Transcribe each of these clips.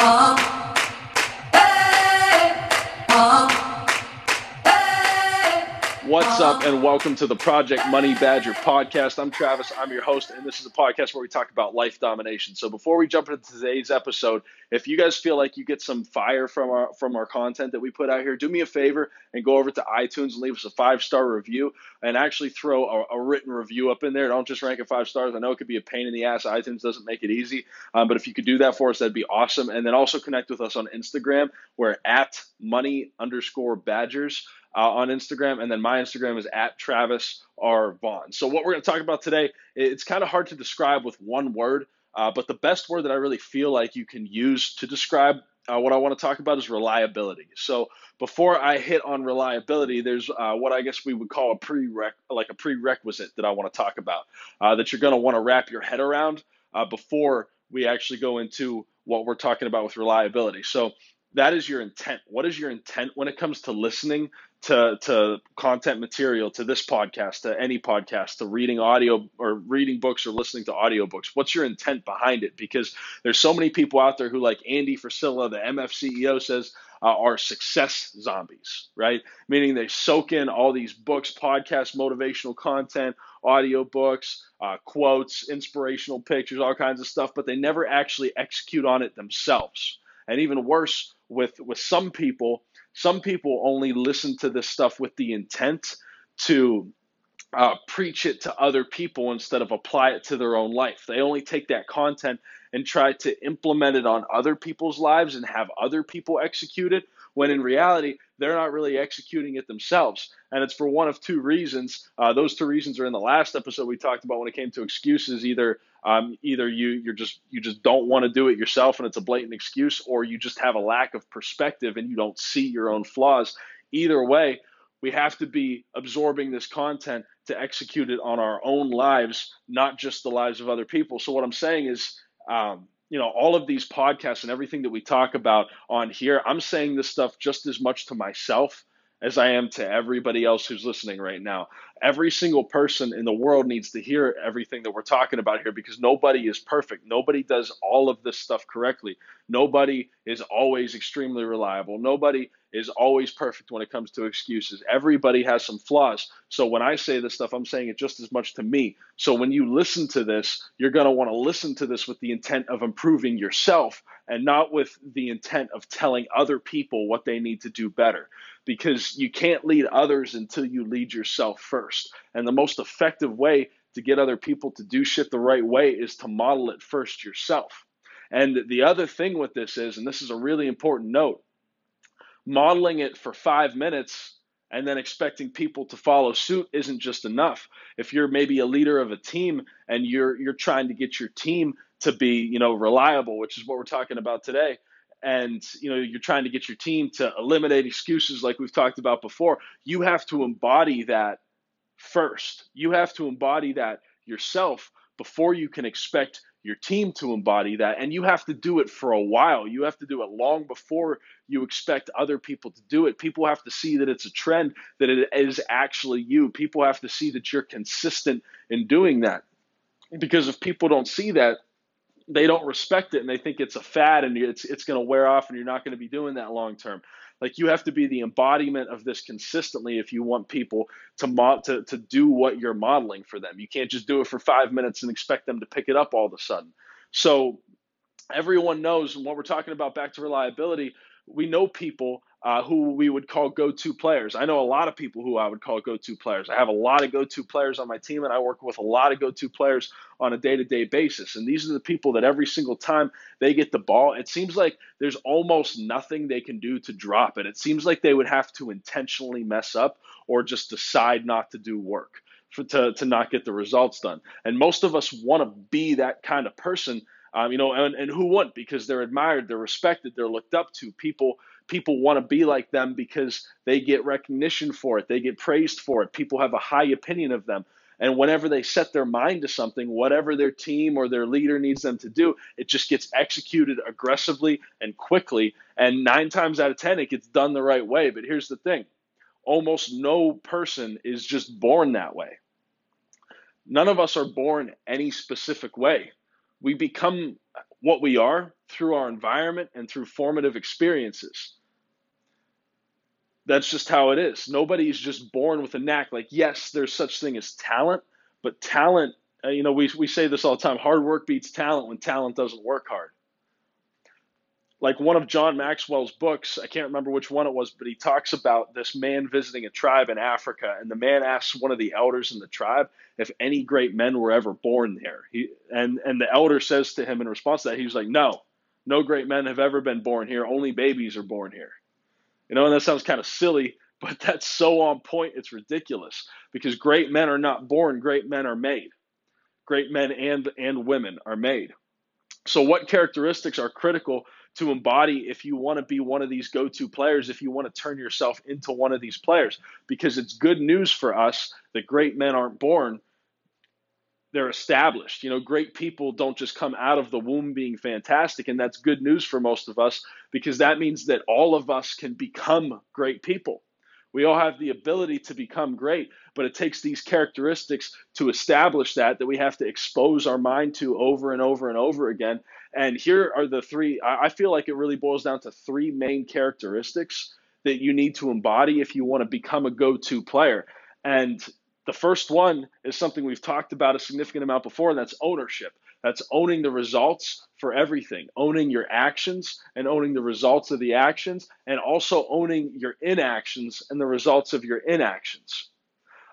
Oh. What's up, and welcome to the Project Money Badger podcast. I'm Travis, I'm your host, and this is a podcast where we talk about life domination. So, before we jump into today's episode, if you guys feel like you get some fire from our from our content that we put out here, do me a favor and go over to iTunes and leave us a five star review, and actually throw a, a, written review up in there. Don't just rank it five stars. I know it could be a pain in the ass. iTunes doesn't make it easy, um, but if you could do that for us, that'd be awesome. And then also connect with us on Instagram. We're at money underscore badgers uh, on Instagram, and then my Instagram is at Travis R Vaughn. So what we're going to talk about today, it's kind of hard to describe with one word, uh, but the best word that I really feel like you can use to describe uh, what I want to talk about is reliability. So before I hit on reliability, there's uh, what I guess we would call a prereq, like a prerequisite that I want to talk about uh, that you're going to want to wrap your head around uh, before we actually go into what we're talking about with reliability. So that is your intent. What is your intent when it comes to listening to to content material, to this podcast, to any podcast, to reading audio or reading books or listening to audiobooks? What's your intent behind it? Because there's so many people out there who, like Andy Frisella, the MF CEO, says, uh, are success zombies, right? Meaning they soak in all these books, podcasts, motivational content, audiobooks, uh, quotes, inspirational pictures, all kinds of stuff, but they never actually execute on it themselves. And even worse, with with some people, some people only listen to this stuff with the intent to uh, preach it to other people instead of apply it to their own life. They only take that content and try to implement it on other people's lives and have other people execute it, when in reality, they're not really executing it themselves. And it's for one of two reasons. Uh, those two reasons are in the last episode we talked about when it came to excuses. Either um, either you you're just you just don't want to do it yourself and it's a blatant excuse, or you just have a lack of perspective and you don't see your own flaws. Either way, we have to be absorbing this content to execute it on our own lives, not just the lives of other people. So what I'm saying is. Um, you know all of these podcasts and everything that we talk about on here i'm saying this stuff just as much to myself as I am to everybody else who's listening right now. Every single person in the world needs to hear everything that we're talking about here because nobody is perfect. Nobody does all of this stuff correctly. Nobody is always extremely reliable. Nobody is always perfect when it comes to excuses. Everybody has some flaws. So when I say this stuff, I'm saying it just as much to me. So when you listen to this, you're going to want to listen to this with the intent of improving yourself and not with the intent of telling other people what they need to do better. Because you can't lead others until you lead yourself first. And the most effective way to get other people to do shit the right way is to model it first yourself. And the other thing with this is, and this is a really important note, modeling it for five minutes and then expecting people to follow suit isn't just enough. If you're maybe a leader of a team and you're you're trying to get your team to be, you know, reliable, which is what we're talking about today, and you know, you're trying to get your team to eliminate excuses like we've talked about before, you have to embody that first. You have to embody that yourself before you can expect your team to embody that. And you have to do it for a while. You have to do it long before you expect other people to do it. People have to see that it's a trend, that it is actually you. People have to see that you're consistent in doing that. Because if people don't see that, they don't respect it and they think it's a fad and it's it's going to wear off and you're not going to be doing that long term. Like you have to be the embodiment of this consistently if you want people to mo- to to do what you're modeling for them. You can't just do it for 5 minutes and expect them to pick it up all of a sudden. So everyone knows what we're talking about back to reliability, we know people uh, who we would call go-to players. I know a lot of people who I would call go-to players. I have a lot of go-to players on my team, and I work with a lot of go-to players on a day-to-day basis. And these are the people that every single time they get the ball, it seems like there's almost nothing they can do to drop it. It seems like they would have to intentionally mess up or just decide not to do work for, to to not get the results done. And most of us want to be that kind of person. Um, you know, and, and who wouldn't? Because they're admired, they're respected, they're looked up to. People people want to be like them because they get recognition for it, they get praised for it. People have a high opinion of them. And whenever they set their mind to something, whatever their team or their leader needs them to do, it just gets executed aggressively and quickly. And nine times out of 10, it gets done the right way. But here's the thing almost no person is just born that way. None of us are born any specific way. We become what we are through our environment and through formative experiences. That's just how it is. Nobody's just born with a knack. Like, yes, there's such thing as talent, but talent, uh, you know, we, we say this all the time hard work beats talent when talent doesn't work hard like one of John Maxwell's books, I can't remember which one it was, but he talks about this man visiting a tribe in Africa, and the man asks one of the elders in the tribe if any great men were ever born there. He and and the elder says to him in response to that, he was like, "No, no great men have ever been born here. Only babies are born here." You know, and that sounds kind of silly, but that's so on point. It's ridiculous because great men are not born; great men are made. Great men and and women are made. So, what characteristics are critical to embody if you want to be one of these go to players, if you want to turn yourself into one of these players. Because it's good news for us that great men aren't born, they're established. You know, great people don't just come out of the womb being fantastic. And that's good news for most of us because that means that all of us can become great people. We all have the ability to become great, but it takes these characteristics to establish that that we have to expose our mind to over and over and over again. And here are the three I feel like it really boils down to three main characteristics that you need to embody if you want to become a go-to player. And the first one is something we've talked about a significant amount before, and that's ownership. That's owning the results for everything, owning your actions and owning the results of the actions, and also owning your inactions and the results of your inactions.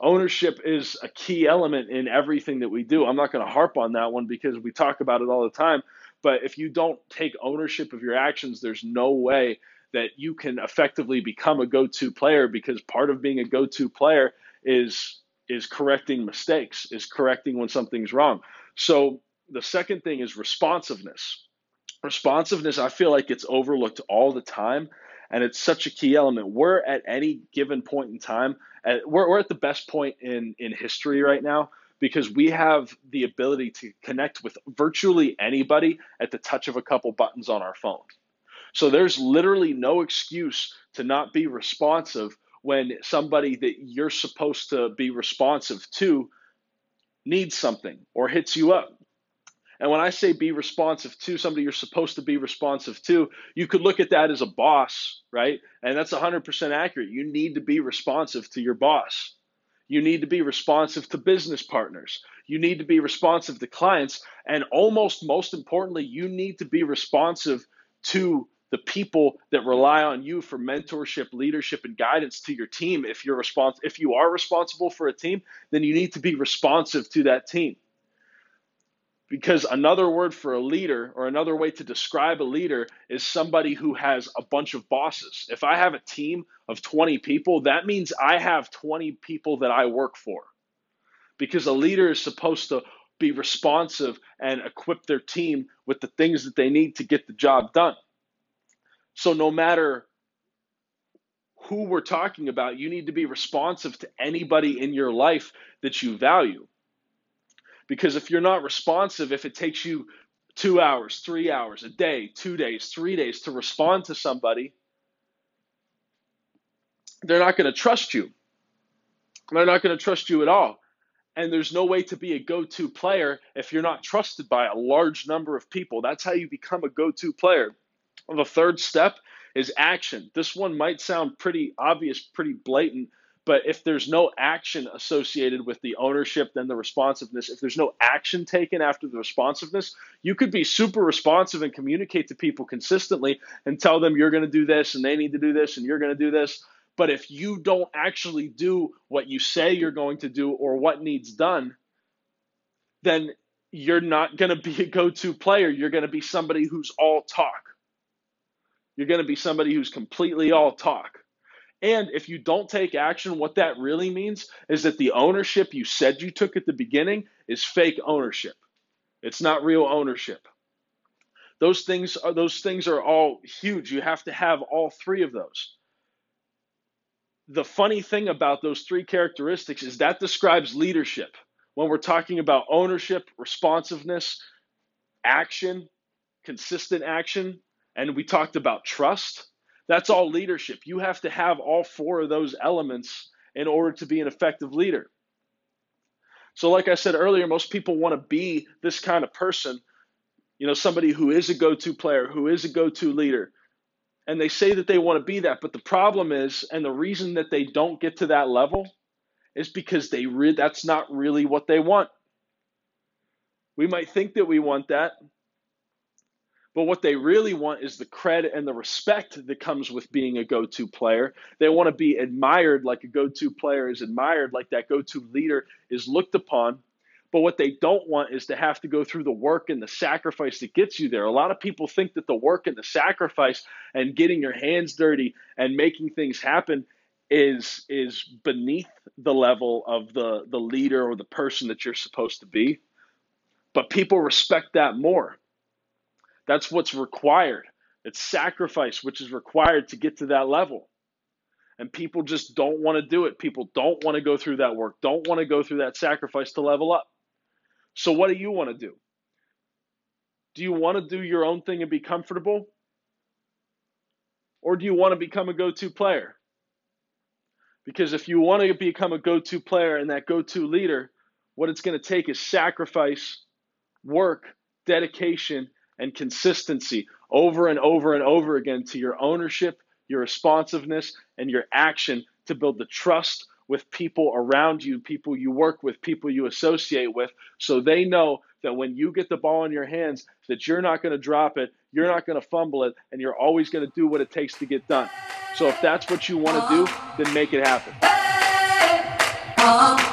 Ownership is a key element in everything that we do. I'm not going to harp on that one because we talk about it all the time. But if you don't take ownership of your actions, there's no way that you can effectively become a go-to player because part of being a go-to player is is correcting mistakes, is correcting when something's wrong. So the second thing is responsiveness. Responsiveness, I feel like it's overlooked all the time, and it's such a key element. We're at any given point in time, at, we're, we're at the best point in, in history right now because we have the ability to connect with virtually anybody at the touch of a couple buttons on our phone. So there's literally no excuse to not be responsive when somebody that you're supposed to be responsive to needs something or hits you up and when I say be responsive to somebody you're supposed to be responsive to, you could look at that as a boss, right? And that's 100% accurate. You need to be responsive to your boss. You need to be responsive to business partners. You need to be responsive to clients. And almost most importantly, you need to be responsive to the people that rely on you for mentorship, leadership, and guidance to your team. If you're respons- if you are responsible for a team, then you need to be responsive to that team. Because another word for a leader or another way to describe a leader is somebody who has a bunch of bosses. If I have a team of 20 people, that means I have 20 people that I work for. Because a leader is supposed to be responsive and equip their team with the things that they need to get the job done. So no matter who we're talking about, you need to be responsive to anybody in your life that you value. Because if you're not responsive, if it takes you two hours, three hours, a day, two days, three days to respond to somebody, they're not going to trust you. They're not going to trust you at all. And there's no way to be a go to player if you're not trusted by a large number of people. That's how you become a go to player. The third step is action. This one might sound pretty obvious, pretty blatant, but if there's no action associated with the ownership, then the responsiveness, if there's no action taken after the responsiveness, you could be super responsive and communicate to people consistently and tell them you're going to do this and they need to do this and you're going to do this. But if you don't actually do what you say you're going to do or what needs done, then you're not going to be a go to player. You're going to be somebody who's all talk. You're going to be somebody who's completely all talk. And if you don't take action, what that really means is that the ownership you said you took at the beginning is fake ownership. It's not real ownership. Those things are those things are all huge. You have to have all three of those. The funny thing about those three characteristics is that describes leadership. When we're talking about ownership, responsiveness, action, consistent action, and we talked about trust, that's all leadership. You have to have all four of those elements in order to be an effective leader. So, like I said earlier, most people want to be this kind of person, you know, somebody who is a go to player, who is a go to leader. And they say that they want to be that. But the problem is, and the reason that they don't get to that level is because they re- that's not really what they want. We might think that we want that, but what they really want is the credit and the respect that comes with being a go to player. They want to be admired like a go to player is admired, like that go to leader is looked upon. But what they don't want is to have to go through the work and the sacrifice that gets you there. A lot of people think that the work and the sacrifice and getting your hands dirty and making things happen is is beneath the level of the the leader or the person that you're supposed to be. But people respect that more. That's what's required. It's sacrifice which is required to get to that level. And people just don't want to do it. People don't want to go through that work, don't want to go through that sacrifice to level up. So, what do you want to do? Do you want to do your own thing and be comfortable? Or do you want to become a go to player? Because if you want to become a go to player and that go to leader, what it's going to take is sacrifice, work, dedication, and consistency over and over and over again to your ownership, your responsiveness, and your action to build the trust with people around you, people you work with, people you associate with, so they know that when you get the ball in your hands, that you're not going to drop it, you're not going to fumble it, and you're always going to do what it takes to get done. So if that's what you want to do, then make it happen. Oh.